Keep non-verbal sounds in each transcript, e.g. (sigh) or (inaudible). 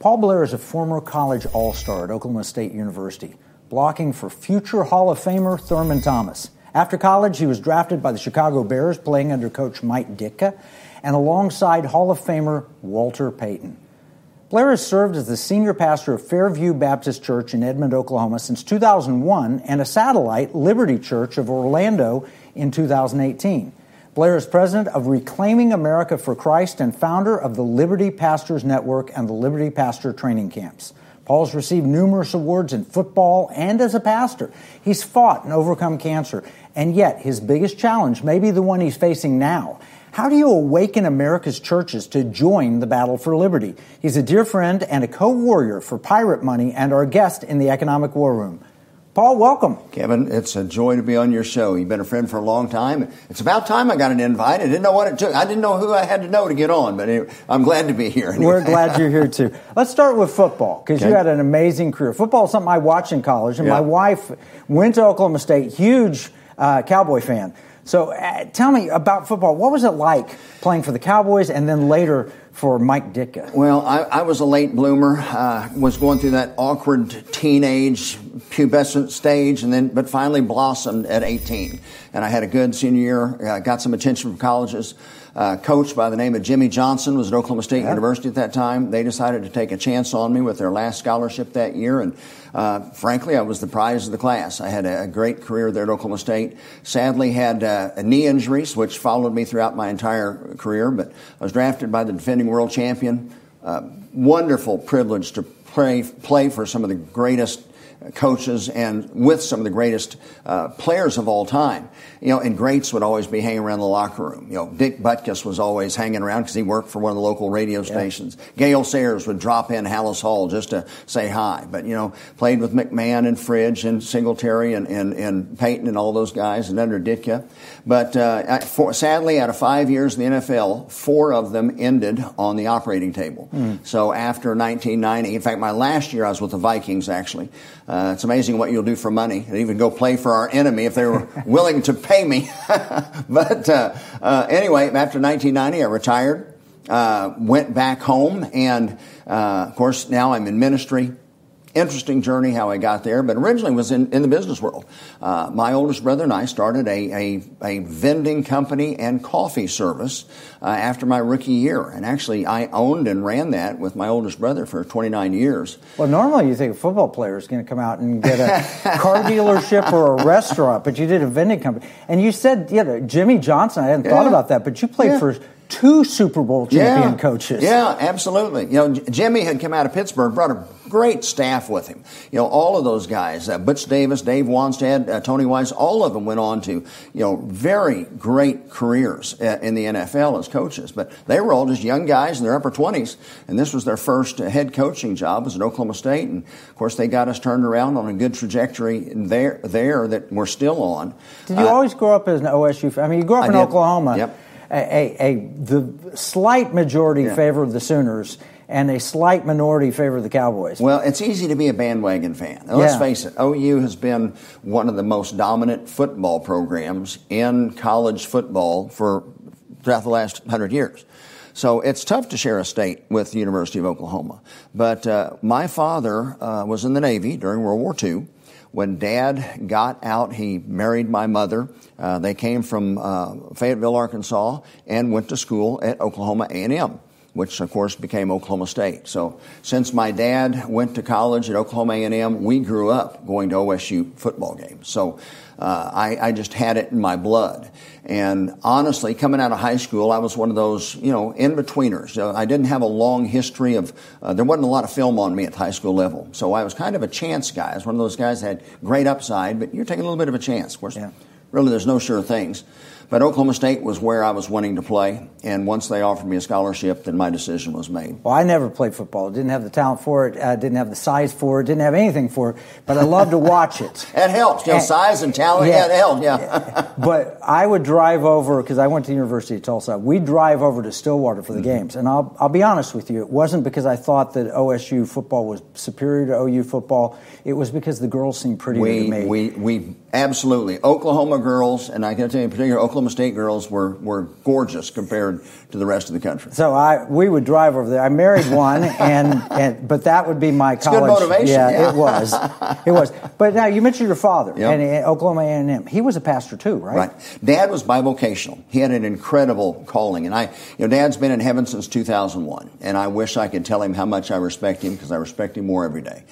Paul Blair is a former college all star at Oklahoma State University, blocking for future Hall of Famer Thurman Thomas. After college, he was drafted by the Chicago Bears, playing under coach Mike Ditka, and alongside Hall of Famer Walter Payton. Blair has served as the senior pastor of Fairview Baptist Church in Edmond, Oklahoma since 2001 and a satellite, Liberty Church of Orlando, in 2018. Blair is president of Reclaiming America for Christ and founder of the Liberty Pastors Network and the Liberty Pastor Training Camps. Paul's received numerous awards in football and as a pastor. He's fought and overcome cancer, and yet his biggest challenge may be the one he's facing now. How do you awaken America's churches to join the battle for liberty? He's a dear friend and a co warrior for Pirate Money and our guest in the Economic War Room. Paul, welcome. Kevin, it's a joy to be on your show. You've been a friend for a long time. It's about time I got an invite. I didn't know what it took. I didn't know who I had to know to get on, but anyway, I'm glad to be here. Anyway. (laughs) We're glad you're here too. Let's start with football because okay. you had an amazing career. Football is something I watched in college, and yeah. my wife went to Oklahoma State, huge uh, Cowboy fan. So uh, tell me about football. What was it like playing for the Cowboys and then later for Mike Ditka? Well, I, I was a late bloomer. Uh, was going through that awkward teenage pubescent stage, and then but finally blossomed at 18. And I had a good senior year. Uh, got some attention from colleges. Uh, coach by the name of Jimmy Johnson was at Oklahoma State yeah. University at that time. They decided to take a chance on me with their last scholarship that year, and uh, frankly, I was the prize of the class. I had a, great career there at Oklahoma State. Sadly, had uh, knee injuries, which followed me throughout my entire career. But I was drafted by the defending world champion. Uh, wonderful privilege to play play for some of the greatest coaches and with some of the greatest uh, players of all time. You know, and greats would always be hanging around the locker room. You know, Dick Butkus was always hanging around because he worked for one of the local radio stations. Yeah. Gale Sayers would drop in Halas Hall just to say hi. But, you know, played with McMahon and Fridge and Singletary and, and, and Payton and all those guys and under Ditka. But uh, for, sadly, out of five years in the NFL, four of them ended on the operating table. Mm. So after 1990, in fact, my last year I was with the Vikings actually. Uh, it's amazing what you'll do for money, and even go play for our enemy if they were (laughs) willing to pay me. (laughs) but uh, uh, anyway, after 1990, I retired, uh, went back home, and uh, of course now I'm in ministry interesting journey how I got there, but originally was in, in the business world. Uh, my oldest brother and I started a, a, a vending company and coffee service uh, after my rookie year. And actually, I owned and ran that with my oldest brother for 29 years. Well, normally you think a football player is going to come out and get a car (laughs) dealership or a restaurant, but you did a vending company. And you said, yeah, Jimmy Johnson, I hadn't yeah. thought about that, but you played yeah. for two Super Bowl champion yeah, coaches. Yeah, absolutely. You know, Jimmy had come out of Pittsburgh, brought a great staff with him. You know, all of those guys, uh, Butch Davis, Dave Wannstedt, uh, Tony Wise, all of them went on to, you know, very great careers uh, in the NFL as coaches. But they were all just young guys in their upper 20s, and this was their first uh, head coaching job was at Oklahoma State. And, of course, they got us turned around on a good trajectory there, there that we're still on. Did you uh, always grow up as an OSU fan? I mean, you grew up I in did. Oklahoma. Yep a, a, the slight majority yeah. favor of the Sooners and a slight minority favor the Cowboys. Well, it's easy to be a bandwagon fan. let's yeah. face it, OU has been one of the most dominant football programs in college football for throughout the last hundred years. So it's tough to share a state with the University of Oklahoma. But uh, my father uh, was in the Navy during World War II. When Dad got out, he married my mother. Uh, they came from uh, Fayetteville, Arkansas, and went to school at Oklahoma A&M which of course became Oklahoma State. So since my dad went to college at Oklahoma A&M, we grew up going to OSU football games. So uh, I, I, just had it in my blood. And honestly, coming out of high school, I was one of those, you know, in betweeners. Uh, I didn't have a long history of, uh, there wasn't a lot of film on me at the high school level. So I was kind of a chance guy. I was one of those guys that had great upside, but you're taking a little bit of a chance. Of course, yeah. really, there's no sure things. But Oklahoma State was where I was wanting to play, and once they offered me a scholarship, then my decision was made. Well, I never played football. Didn't have the talent for it. Uh, didn't have the size for it. Didn't have anything for it. But I loved to watch it. (laughs) it helps. You know, and, size and talent. Yeah, yeah it helps. Yeah. but I would drive over because I went to the University of Tulsa. We'd drive over to Stillwater for the mm-hmm. games, and I'll I'll be honest with you. It wasn't because I thought that OSU football was superior to OU football. It was because the girls seemed prettier we, to me. We we absolutely Oklahoma girls, and I can tell you in particular Oklahoma Oklahoma State girls were, were gorgeous compared to the rest of the country. So I we would drive over there. I married one, (laughs) and, and but that would be my It's college. good motivation. Yeah, yeah. it was, it was. But now you mentioned your father, Yep. and uh, Oklahoma A and M. He was a pastor too, right? Right. Dad was bivocational. He had an incredible calling. And I, you know, Dad's been in heaven since 2001. And I wish I could tell him how much I respect him because I respect him more every day.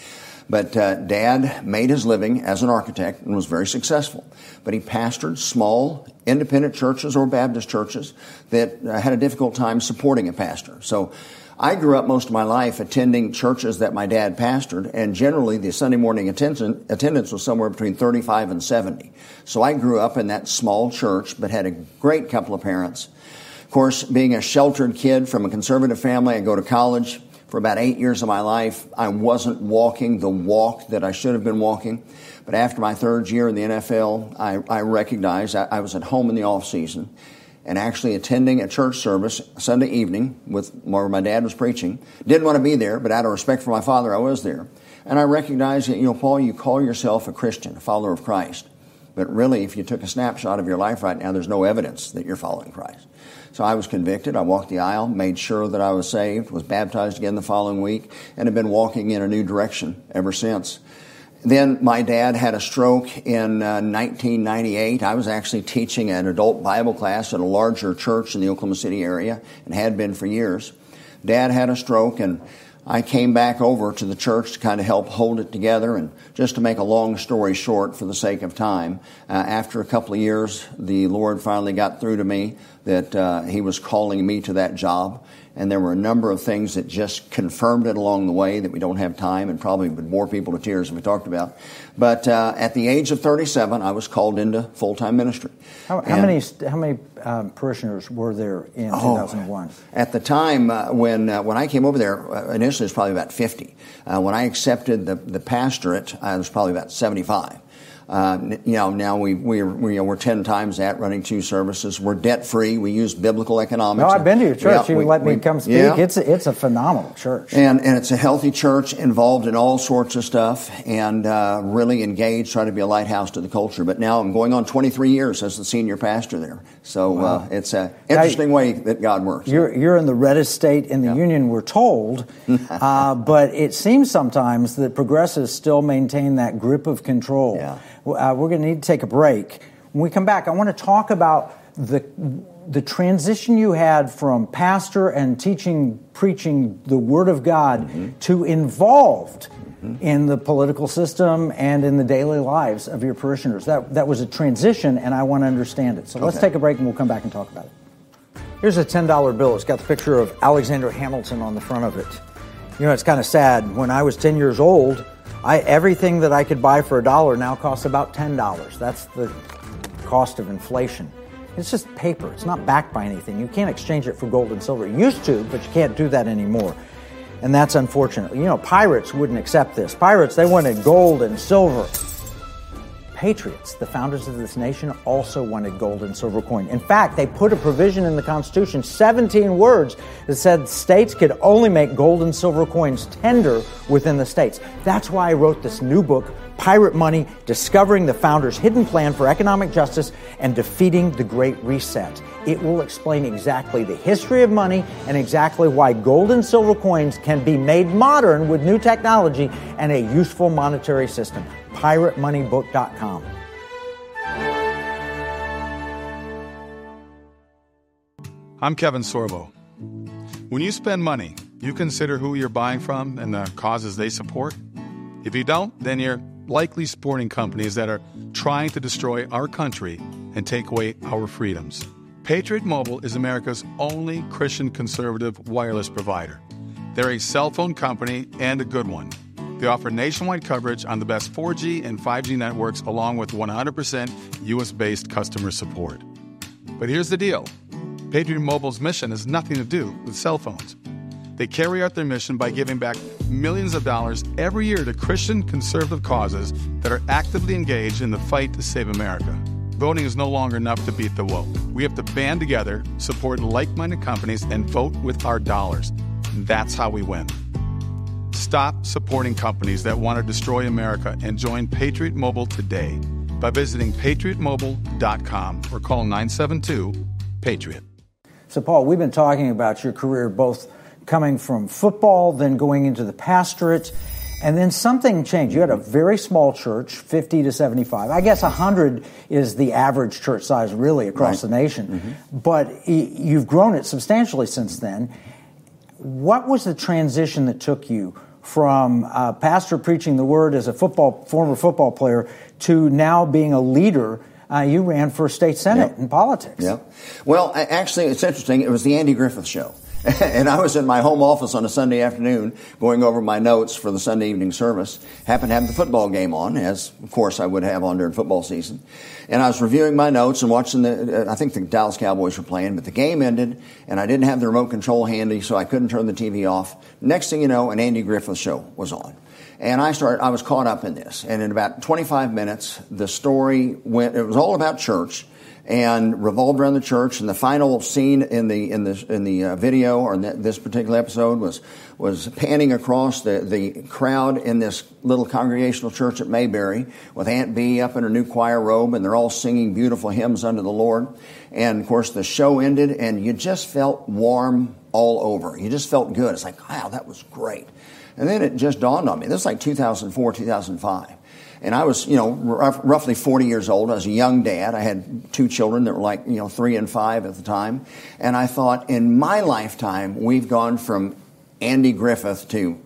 But uh, Dad made his living as an architect and was very successful. But he pastored small independent churches or Baptist churches that uh, had a difficult time supporting a pastor. So I grew up most of my life attending churches that my dad pastored, and generally the Sunday morning attendance was somewhere between 35 and 70. So I grew up in that small church, but had a great couple of parents. Of course, being a sheltered kid from a conservative family, I go to college. For about eight years of my life, I wasn't walking the walk that I should have been walking. But after my third year in the NFL, I, I recognized I, I was at home in the off season and actually attending a church service Sunday evening with where my dad was preaching. Didn't want to be there, but out of respect for my father, I was there. And I recognized that, you know, Paul, you call yourself a Christian, a follower of Christ. But really, if you took a snapshot of your life right now, there's no evidence that you're following Christ. So I was convicted. I walked the aisle, made sure that I was saved, was baptized again the following week, and have been walking in a new direction ever since. Then my dad had a stroke in uh, 1998. I was actually teaching an adult Bible class at a larger church in the Oklahoma City area and had been for years. Dad had a stroke and I came back over to the church to kind of help hold it together. And just to make a long story short for the sake of time, uh, after a couple of years, the Lord finally got through to me that uh, He was calling me to that job. And there were a number of things that just confirmed it along the way that we don't have time and probably would bore people to tears if we talked about. But uh, at the age of 37, I was called into full time ministry. How, how many how many um, parishioners were there in Oh. 2001? At the time uh, when uh, when I came over there, uh, initially it was probably about 50. Uh, when I accepted the, the pastorate, I was probably about 75. Uh, you know, now we, we, we, you know, we're 10 times that, running two services. We're debt free. We use biblical economics. No, I've been to your church. Yeah, you we- let me come speak. yeah. It's a, it's a phenomenal church. And, and it's a healthy church involved in all sorts of stuff and uh, really engaged, trying to be a lighthouse to the culture. But now I'm going on 23 years as the senior pastor there. So uh, it's an interesting way that God works. You're, you're in the reddest state in the union, we're told, (laughs) uh, but it seems sometimes that progressives still maintain that grip of control. Uh, we're going to need to take a break. When we come back, I want to talk about the the transition you had from pastor and teaching, preaching the Word of God to involved in the political system and in the daily lives of your parishioners. That that was a transition, and I want to understand it. So let's take a break, and we'll come back and talk about it. Here's a $10 bill. It's got the picture of Alexander Hamilton on the front of it. You know, it's kind of sad. When I was 10 years old, I, everything that I could buy for a dollar now costs about $10. That's the cost of inflation. It's just paper. It's not backed by anything. You can't exchange it for gold and silver. You used to, but you can't do that anymore. And that's unfortunate. You know, pirates wouldn't accept this. Pirates, they wanted gold and silver. Patriots, the founders of this nation, also wanted gold and silver coin. In fact, they put a provision in the Constitution, 17 words, that said states could only make gold and silver coins tender within the states. That's why I wrote this new book, Pirate Money Discovering the Founders' Hidden Plan for Economic Justice and Defeating the Great Reset. It will explain exactly the history of money and exactly why gold and silver coins can be made modern with new technology and a useful monetary system. PirateMoneyBook.com. I'm Kevin Sorbo. When you spend money, you consider who you're buying from and the causes they support. If you don't, then you're likely supporting companies that are trying to destroy our country and take away our freedoms. Patriot Mobile is America's only Christian conservative wireless provider. They're a cell phone company and a good one. They offer nationwide coverage on the best 4G and 5G networks, along with 100% US based customer support. But here's the deal Patriot Mobile's mission has nothing to do with cell phones. They carry out their mission by giving back millions of dollars every year to Christian conservative causes that are actively engaged in the fight to save America. Voting is no longer enough to beat the woke. We have to band together, support like minded companies, and vote with our dollars. That's how we win. Stop supporting companies that want to destroy America and join Patriot Mobile today. by visiting patriotmobile.com or call 972 Patriot. So, Paul, we've been talking about your career both coming from football, then going into the pastorate, and then something changed. You had a very small church, 50 to 75. I guess 100 is the average church size really across right. the nation. Mm-hmm. But you've grown it substantially since then. What was the transition that took you from a pastor preaching the word as a football former football player to now being a leader? Uh, you ran for state senate yep. in politics. Yeah. Well, actually, it's interesting. It was the Andy Griffith show. (laughs) and I was in my home office on a Sunday afternoon going over my notes for the Sunday evening service. Happened to have the football game on, as of course I would have on during football season. And I was reviewing my notes and watching the, uh, I think the Dallas Cowboys were playing, but the game ended and I didn't have the remote control handy, so I couldn't turn the TV off. Next thing you know, an Andy Griffith show was on. And I started, I was caught up in this. And in about 25 minutes, the story went, it was all about church and revolved around the church. And the final scene in the in the in the uh, video or this particular episode was was panning across the the crowd in this little congregational church at Mayberry with Aunt Bee up in her new choir robe, and they're all singing beautiful hymns unto the Lord. And of course, the show ended, and you just felt warm all over. You just felt good. It's like, wow, that was great. And then it just dawned on me. This is like 2004, 2005 and I was, you know, r- roughly 40 years old. I was a young dad. I had two children that were like, you know, three and five at the time. And I thought, in my lifetime, we've gone from Andy Griffith to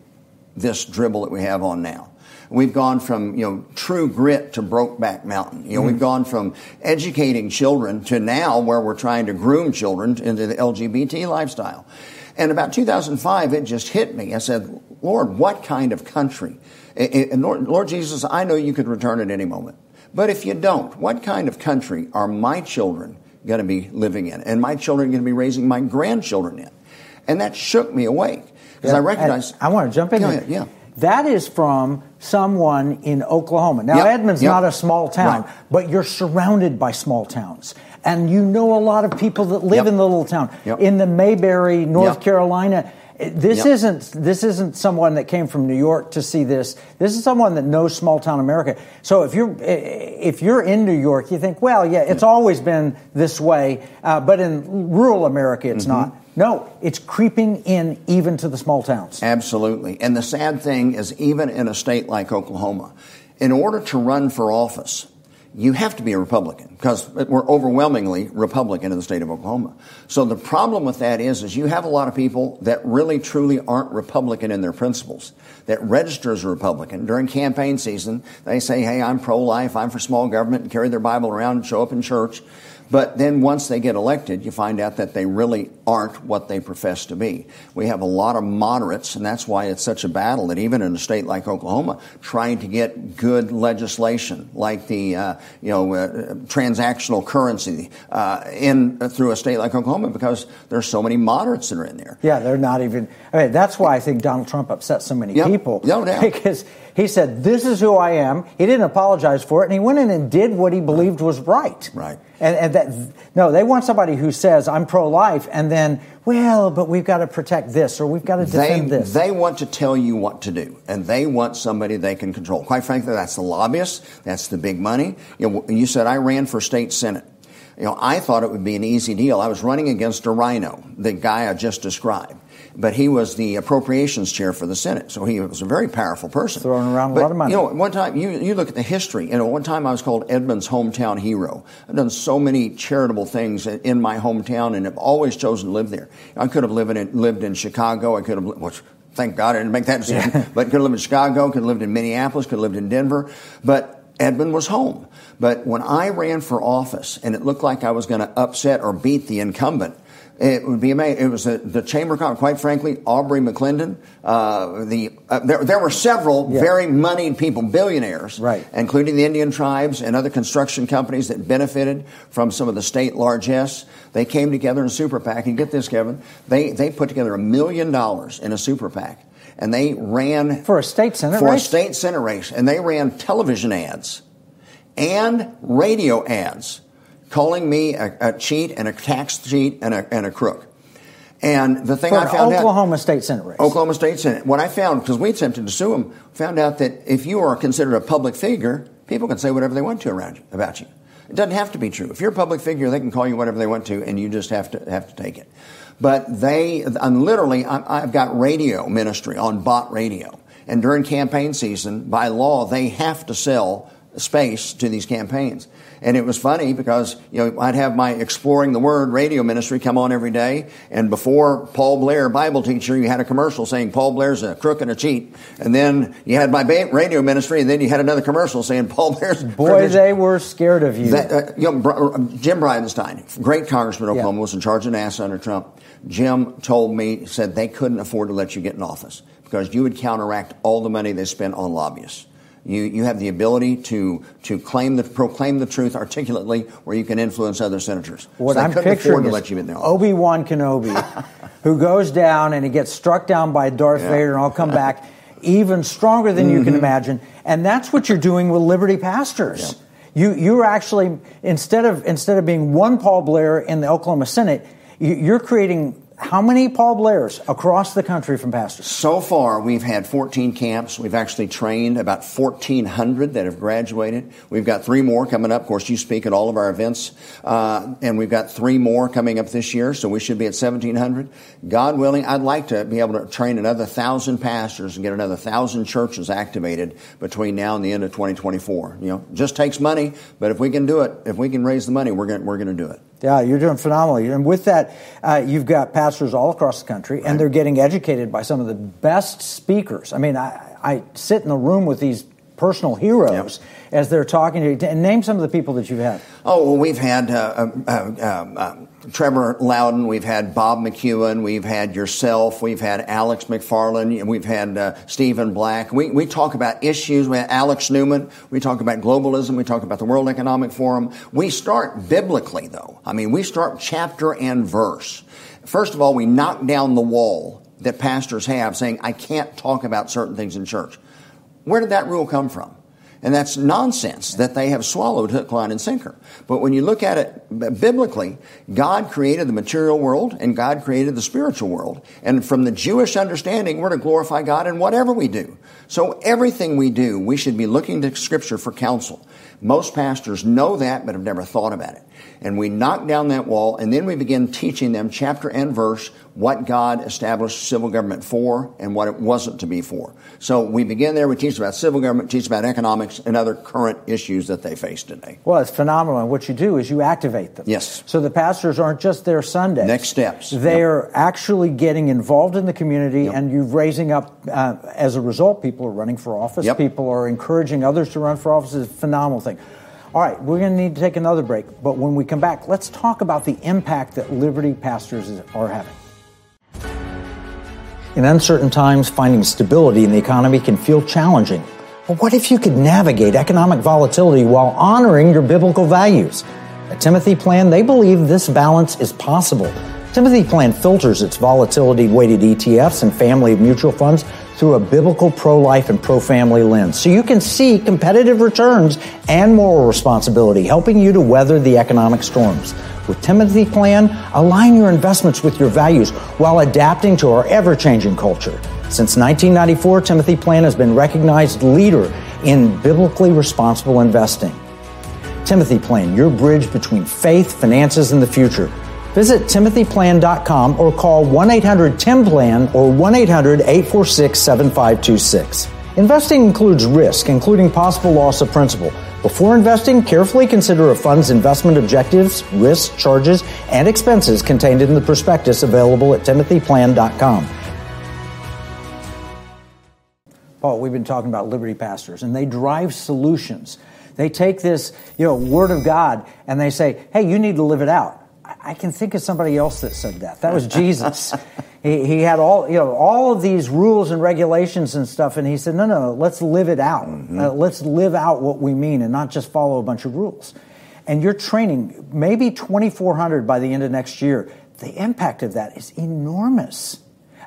this dribble that we have on now. We've gone from, you know, true grit to Brokeback Mountain. You know, mm we've gone from educating children to now where we're trying to groom children into the LGBT lifestyle. And about 2005, it just hit me. I said, Lord, what kind of country and Lord, Lord Jesus, I know you could return at any moment. But if you don't, what kind of country are my children going to be living in? And my children going to be raising my grandchildren in? And that shook me awake because yeah, I recognized. I want to jump in here. Yeah. That is from someone in Oklahoma. Now, yep, Edmond's yep. not a small town, right. but you're surrounded by small towns. And you know a lot of people that live yep. in the little town. In the Mayberry, North Carolina, this yep. isn't this isn't someone that came from New York to see this. This is someone that knows small town America. So if you're if you're in New York, you think, well, yeah, it's always been this way, uh, but in rural America, it's mm-hmm. not. No, it's creeping in even to the small towns. Absolutely. And the sad thing is, even in a state like Oklahoma, in order to run for office, you have to be a Republican because we're overwhelmingly Republican in the state of Oklahoma. So the problem with that is, is you have a lot of people that really truly aren't Republican in their principles, that register as a Republican. During campaign season, they say, hey, I'm pro-life, I'm for small government, and carry their Bible around and show up in church. But then once they get elected, you find out that they really aren't what they profess to be. We have a lot of moderates, and that's why it's such a battle that even in a state like Oklahoma, trying to get good legislation like the uh, you know uh, transactional currency uh, in uh, through a state like Oklahoma because there's so many moderates that are in there. Yeah, they're not even. I mean, that's why I think Donald Trump upset so many yep. people. No doubt. (laughs) Because he said, "This is who I am." He didn't apologize for it, and he went in and did what he believed was right. Right. And, and that, no, they want somebody who says, I'm pro life, and then, well, but we've got to protect this or we've got to defend they, this. They want to tell you what to do, and they want somebody they can control. Quite frankly, that's the lobbyists, that's the big money. You, know, you said I ran for state senate. You know, I thought it would be an easy deal. I was running against a rhino, the guy I just described but he was the appropriations chair for the Senate, so he was a very powerful person. Throwing around but, a lot of money. You know, one time you you look at the history. You know, one time I was called Edmond's hometown hero. I've done so many charitable things in my hometown, and have always chosen to live there. I could have lived in lived in Chicago. I could have which thank God I didn't make that decision. Yeah. But could have lived in Chicago, could have lived in Minneapolis, could have lived in Denver. But Edmond was home. But when I ran for office and it looked like I was going to upset or beat the incumbent, it would be amazing. It was the, the chamber, quite frankly, Aubrey McClendon. Uh, the uh, there, there were several yeah. very moneyed people, billionaires, right. including the Indian tribes and other construction companies that benefited from some of the state largesse. They came together in a super PAC, and get this, Kevin, they they put together a million dollars in a super PAC, and they ran for a state senate for race? a state senate race, and they ran television ads and radio ads calling me a, a cheat and a tax cheat and a, and a crook. And the thing For I found Oklahoma out, State Senate race. Oklahoma State Senate. What I found, because we attempted to sue him, found out that if you are considered a public figure, People can say whatever they want to around you, about you. It doesn't have to be true. If you're a public figure, they can call you whatever they want to, and you just have to have to take it. But they, I'm literally, I've got radio ministry on bot radio, and during campaign season, by law, they have to sell space to these campaigns. And it was funny because, you know, I'd have my Exploring the Word radio ministry come on every day. And before Paul Blair, Bible teacher, you had a commercial saying Paul Blair's a crook and a cheat. And then you had my radio ministry, and then you had another commercial saying (laughs) Paul Blair's Boy, they were scared of you. That, uh, you know, Jim Bridenstine, great congressman of Oklahoma, yeah. was in charge of NASA under Trump. Jim told me, said they couldn't afford to let you get in office because you would counteract all the money they spent on lobbyists. You, you have the ability to, to claim the, proclaim the truth articulately where you can influence other senators. What so I'm picturing is Obi-Wan Kenobi, (laughs) who goes down and he gets struck down by Darth yeah. Vader and I'll come back (laughs) even stronger than mm-hmm. you can mm-hmm. imagine. And that's what you're doing with Liberty pastors. Yeah. You, you're actually, instead of, instead of being one Paul Blair in the Oklahoma Senate, you're creating how many Paul Blairs across the country from pastors? So far, we've had 14 camps. We've actually trained about 1,400 that have graduated. We've got three more coming up. Of course, you speak at all of our events. Uh, and we've got three more coming up this year, so we should be at 1,700. God willing, I'd like to be able to train another 1,000 pastors and get another 1,000 churches activated between now and the end of 2024. You know, just takes money, but if we can do it, if we can raise the money, we're going we're to do it. Yeah, you're doing phenomenally. And with that, uh, you've got pastors all across the country, and they're getting educated by some of the best speakers. I mean, I, I sit in the room with these personal heroes yep. as they're talking to you. And name some of the people that you've had. Oh, well, we've had uh, uh, uh, Trevor Loudon, we've had Bob McEwen, we've had yourself, we've had Alex McFarland, we've had uh, Stephen Black. We, we talk about issues. We have Alex Newman. We talk about globalism. We talk about the World Economic Forum. We start biblically, though. I mean, we start chapter and verse. First of all, we knock down the wall that pastors have saying, I can't talk about certain things in church. Where did that rule come from? And that's nonsense that they have swallowed hook, line, and sinker. But when you look at it biblically, God created the material world and God created the spiritual world. And from the Jewish understanding, we're to glorify God in whatever we do. So everything we do, we should be looking to Scripture for counsel. Most pastors know that, but have never thought about it. And we knock down that wall, and then we begin teaching them chapter and verse what God established civil government for and what it wasn't to be for. So we begin there. We teach about civil government, teach about economics, and other current issues that they face today. Well, it's phenomenal. And what you do is you activate them. Yes. So the pastors aren't just there Sunday. Next steps. They yep. are actually getting involved in the community, yep. and you're raising up. Uh, as a result, people are running for office. Yep. People are encouraging others to run for office. It's a phenomenal thing. All right, we're going to need to take another break, but when we come back, let's talk about the impact that Liberty pastors are having. In uncertain times, finding stability in the economy can feel challenging. But what if you could navigate economic volatility while honoring your biblical values? At Timothy Plan, they believe this balance is possible. Timothy Plan filters its volatility weighted ETFs and family of mutual funds through a biblical pro life and pro family lens. So you can see competitive returns and moral responsibility, helping you to weather the economic storms. With Timothy Plan, align your investments with your values while adapting to our ever changing culture. Since 1994, Timothy Plan has been recognized leader in biblically responsible investing. Timothy Plan, your bridge between faith, finances, and the future. Visit timothyplan.com or call 1 800 TIM PLAN or 1 800 846 7526. Investing includes risk, including possible loss of principal. Before investing, carefully consider a fund's investment objectives, risks, charges, and expenses contained in the prospectus available at timothyplan.com. Paul, we've been talking about Liberty pastors, and they drive solutions. They take this, you know, word of God and they say, hey, you need to live it out. I can think of somebody else that said that. That was Jesus. (laughs) he, he had all you know all of these rules and regulations and stuff, and he said, "No, no, let's live it out. Mm-hmm. Uh, let's live out what we mean, and not just follow a bunch of rules." And you're training maybe 2,400 by the end of next year. The impact of that is enormous.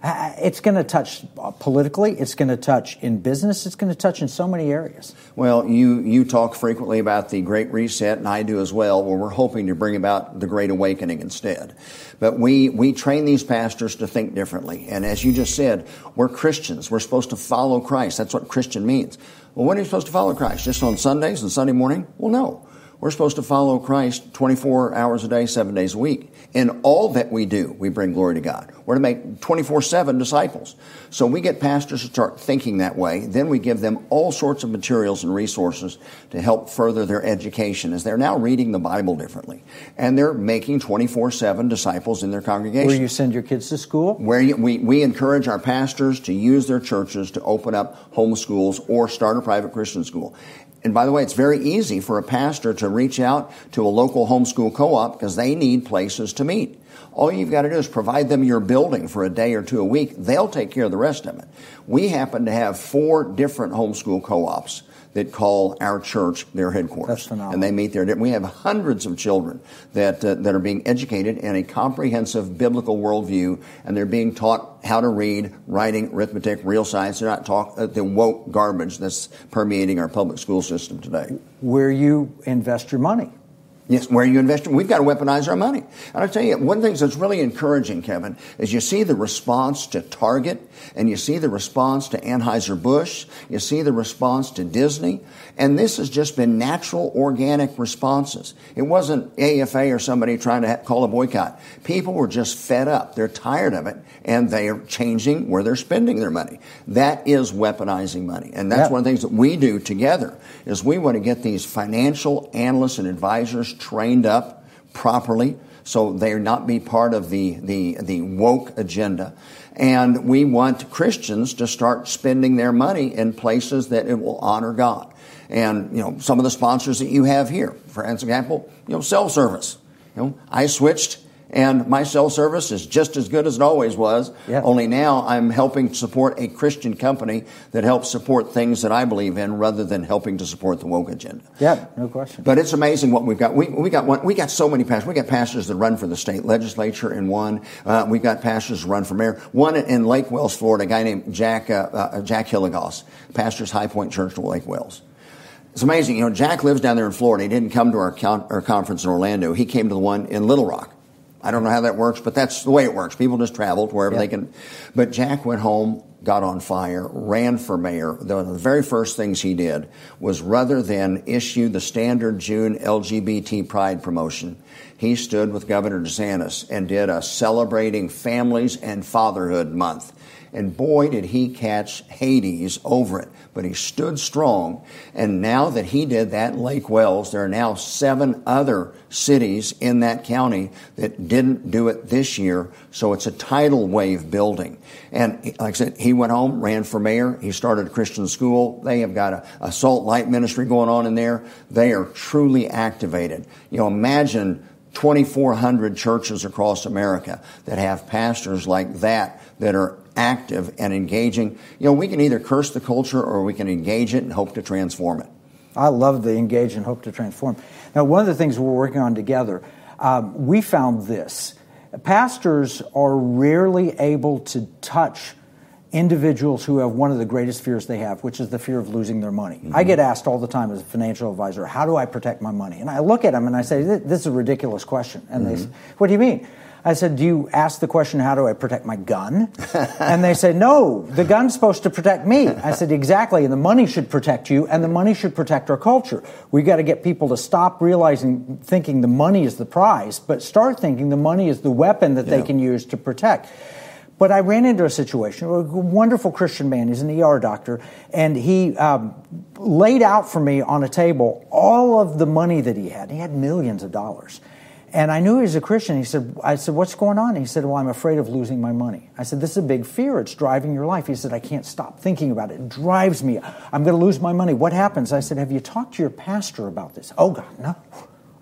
It's going to touch politically, it's going to touch in business, it's going to touch in so many areas. Well, you, you talk frequently about the Great Reset, and I do as well, where we're hoping to bring about the Great Awakening instead. But we, we train these pastors to think differently. And as you just said, we're Christians. We're supposed to follow Christ. That's what Christian means. Well, when are you supposed to follow Christ? Just on Sundays and Sunday morning? Well, no. We're supposed to follow Christ 24 hours a day, seven days a week. In all that we do, we bring glory to God. We're to make 24 7 disciples. So we get pastors to start thinking that way. Then we give them all sorts of materials and resources to help further their education as they're now reading the Bible differently. And they're making 24 7 disciples in their congregation. Where you send your kids to school? Where you, we, we encourage our pastors to use their churches to open up homeschools or start a private Christian school. And by the way, it's very easy for a pastor to reach out to a local homeschool co-op because they need places to meet. All you've got to do is provide them your building for a day or two a week. They'll take care of the rest of it. We happen to have four different homeschool co-ops that call our church their headquarters. And they meet there. We have hundreds of children that, uh, that are being educated in a comprehensive biblical worldview, and they're being taught how to read, writing, arithmetic, real science. They're not taught uh, the woke garbage that's permeating our public school system today. Where you invest your money. Yes, where you invest, we've got to weaponize our money. And I tell you, one thing that's really encouraging, Kevin, is you see the response to Target, and you see the response to Anheuser-Busch, you see the response to Disney, and this has just been natural, organic responses. It wasn't AFA or somebody trying to call a boycott. People were just fed up. They're tired of it, and they are changing where they're spending their money. That is weaponizing money, and that's yep. one of the things that we do together, is we want to get these financial analysts and advisors trained up properly so they not be part of the, the, the woke agenda. And we want Christians to start spending their money in places that it will honor God. And, you know, some of the sponsors that you have here, for example, you know, cell service. You know, I switched and my cell service is just as good as it always was. Yeah. Only now I'm helping support a Christian company that helps support things that I believe in rather than helping to support the woke agenda. Yeah, no question. But it's amazing what we've got. We, we got one, we got so many pastors. We got pastors that run for the state legislature in one. Uh, we've got pastors that run for mayor. One in Lake Wales, Florida, a guy named Jack, uh, uh, Jack Hilligoss, pastors High Point Church in Lake Wales. It's amazing. You know, Jack lives down there in Florida. He didn't come to our, con- our conference in Orlando. He came to the one in Little Rock. I don't know how that works, but that's the way it works. People just travel to wherever yeah. they can. But Jack went home, got on fire, ran for mayor. The very first things he did was rather than issue the standard June LGBT pride promotion, he stood with Governor DeSantis and did a celebrating families and fatherhood month. And boy, did he catch Hades over it. But he stood strong. And now that he did that Lake Wales, there are now seven other cities in that county that didn't do it this year. So it's a tidal wave building. And like I said, he went home, ran for mayor. He started a Christian school. They have got a, a salt light ministry going on in there. They are truly activated. You know, imagine 2,400 churches across America that have pastors like that that are active and engaging. You know, we can either curse the culture or we can engage it and hope to transform it. I love the engage and hope to transform. Now, one of the things we're working on together, um, we found this. Pastors are rarely able to touch individuals who have one of the greatest fears they have, which is the fear of losing their money. Mm-hmm. I get asked all the time as a financial advisor, how do I protect my money? And I look at them and I say, this is a ridiculous question. And mm-hmm. they say, what do you mean? I said, Do you ask the question, How do I protect my gun? (laughs) and they said, No, the gun's supposed to protect me. I said, Exactly. And the money should protect you, and the money should protect our culture. We've got to get people to stop realizing, thinking the money is the prize, but start thinking the money is the weapon that yeah. they can use to protect. But I ran into a situation, a wonderful Christian man, he's an ER doctor, and he um, laid out for me on a table all of the money that he had. He had millions of dollars. And I knew he was a Christian. He said, I said, what's going on? He said, well, I'm afraid of losing my money. I said, this is a big fear. It's driving your life. He said, I can't stop thinking about it. It drives me. I'm going to lose my money. What happens? I said, have you talked to your pastor about this? Oh, God, no.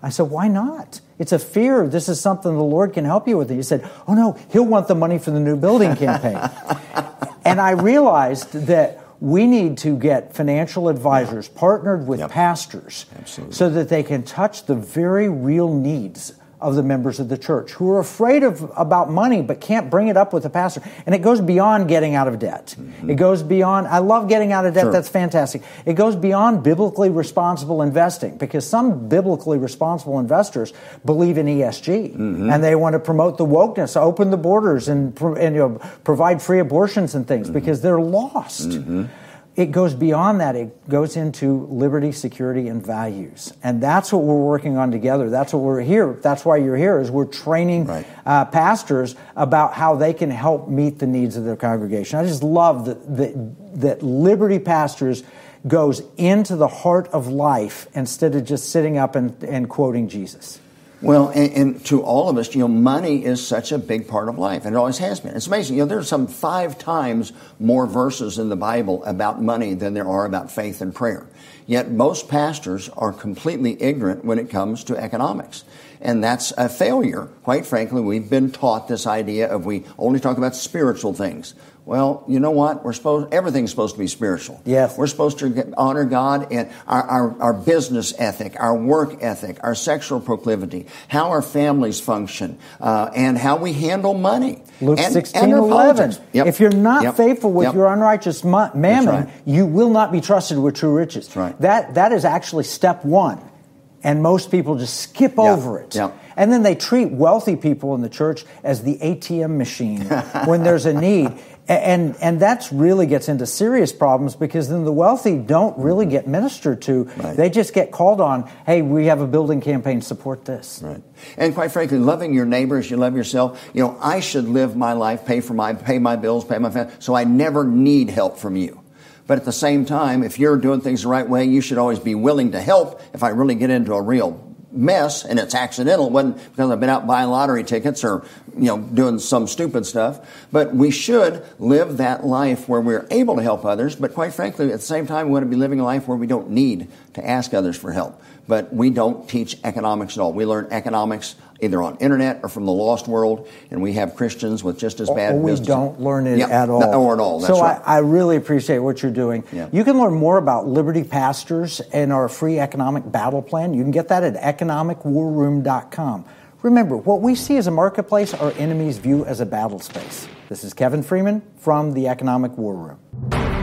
I said, why not? It's a fear. This is something the Lord can help you with. he said, oh, no, he'll want the money for the new building campaign. (laughs) and I realized that we need to get financial advisors partnered with yep. pastors Absolutely. so that they can touch the very real needs of the members of the church who are afraid of about money but can't bring it up with the pastor. And it goes beyond getting out of debt. Mm-hmm. It goes beyond I love getting out of debt, sure. that's fantastic. It goes beyond biblically responsible investing because some biblically responsible investors believe in ESG mm-hmm. and they want to promote the wokeness, open the borders and, and you know, provide free abortions and things mm-hmm. because they're lost. It goes beyond that. It goes into liberty, security, and values. And that's what we're working on together. That's what we're here. That's why you're here, is we're training right. uh, pastors about how they can help meet the needs of their congregation. I just love that, that, that Liberty Pastors goes into the heart of life instead of just sitting up and, and quoting Jesus. Well, and, and, to all of us, you know, money is such a big part of life, and it always has been. It's amazing. You know, there's some five times more verses in the Bible about money than there are about faith and prayer. Yet most pastors are completely ignorant when it comes to economics. And that's a failure. Quite frankly, we've been taught this idea of we only talk about spiritual things. Well, you know what? We're supposed everything's supposed to be spiritual. Yes. We're supposed to honor God and our, our, our, business ethic, our work ethic, our sexual proclivity, how our families function, uh, and how we handle money. Luke and, 16, and 11. Yep. If you're not yep. faithful with yep. your unrighteous mammon, right. you will not be trusted with true riches. Right. That, that is actually step one. And most people just skip over it. And then they treat wealthy people in the church as the ATM machine (laughs) when there's a need. And, and that's really gets into serious problems because then the wealthy don't really mm-hmm. get ministered to. Right. They just get called on, hey, we have a building campaign, support this. Right. And quite frankly, loving your neighbors, you love yourself. You know, I should live my life, pay for my, pay my bills, pay my family, so I never need help from you. But at the same time, if you're doing things the right way, you should always be willing to help if I really get into a real mess and it's accidental. Wasn't because I've been out buying lottery tickets or, you know, doing some stupid stuff. But we should live that life where we're able to help others. But quite frankly, at the same time, we want to be living a life where we don't need to ask others for help. But we don't teach economics at all. We learn economics either on internet or from the lost world, and we have Christians with just as oh, bad. Or we business. don't learn it yeah, at all. Or at all. so right. I, I, really appreciate what you're doing. Yeah. You can learn more about Liberty Pastors and our free economic battle plan. You can get that at economicwarroom.com. Remember, what we see as a marketplace, our enemies view as a battle space. This is Kevin Freeman from the Economic War Room.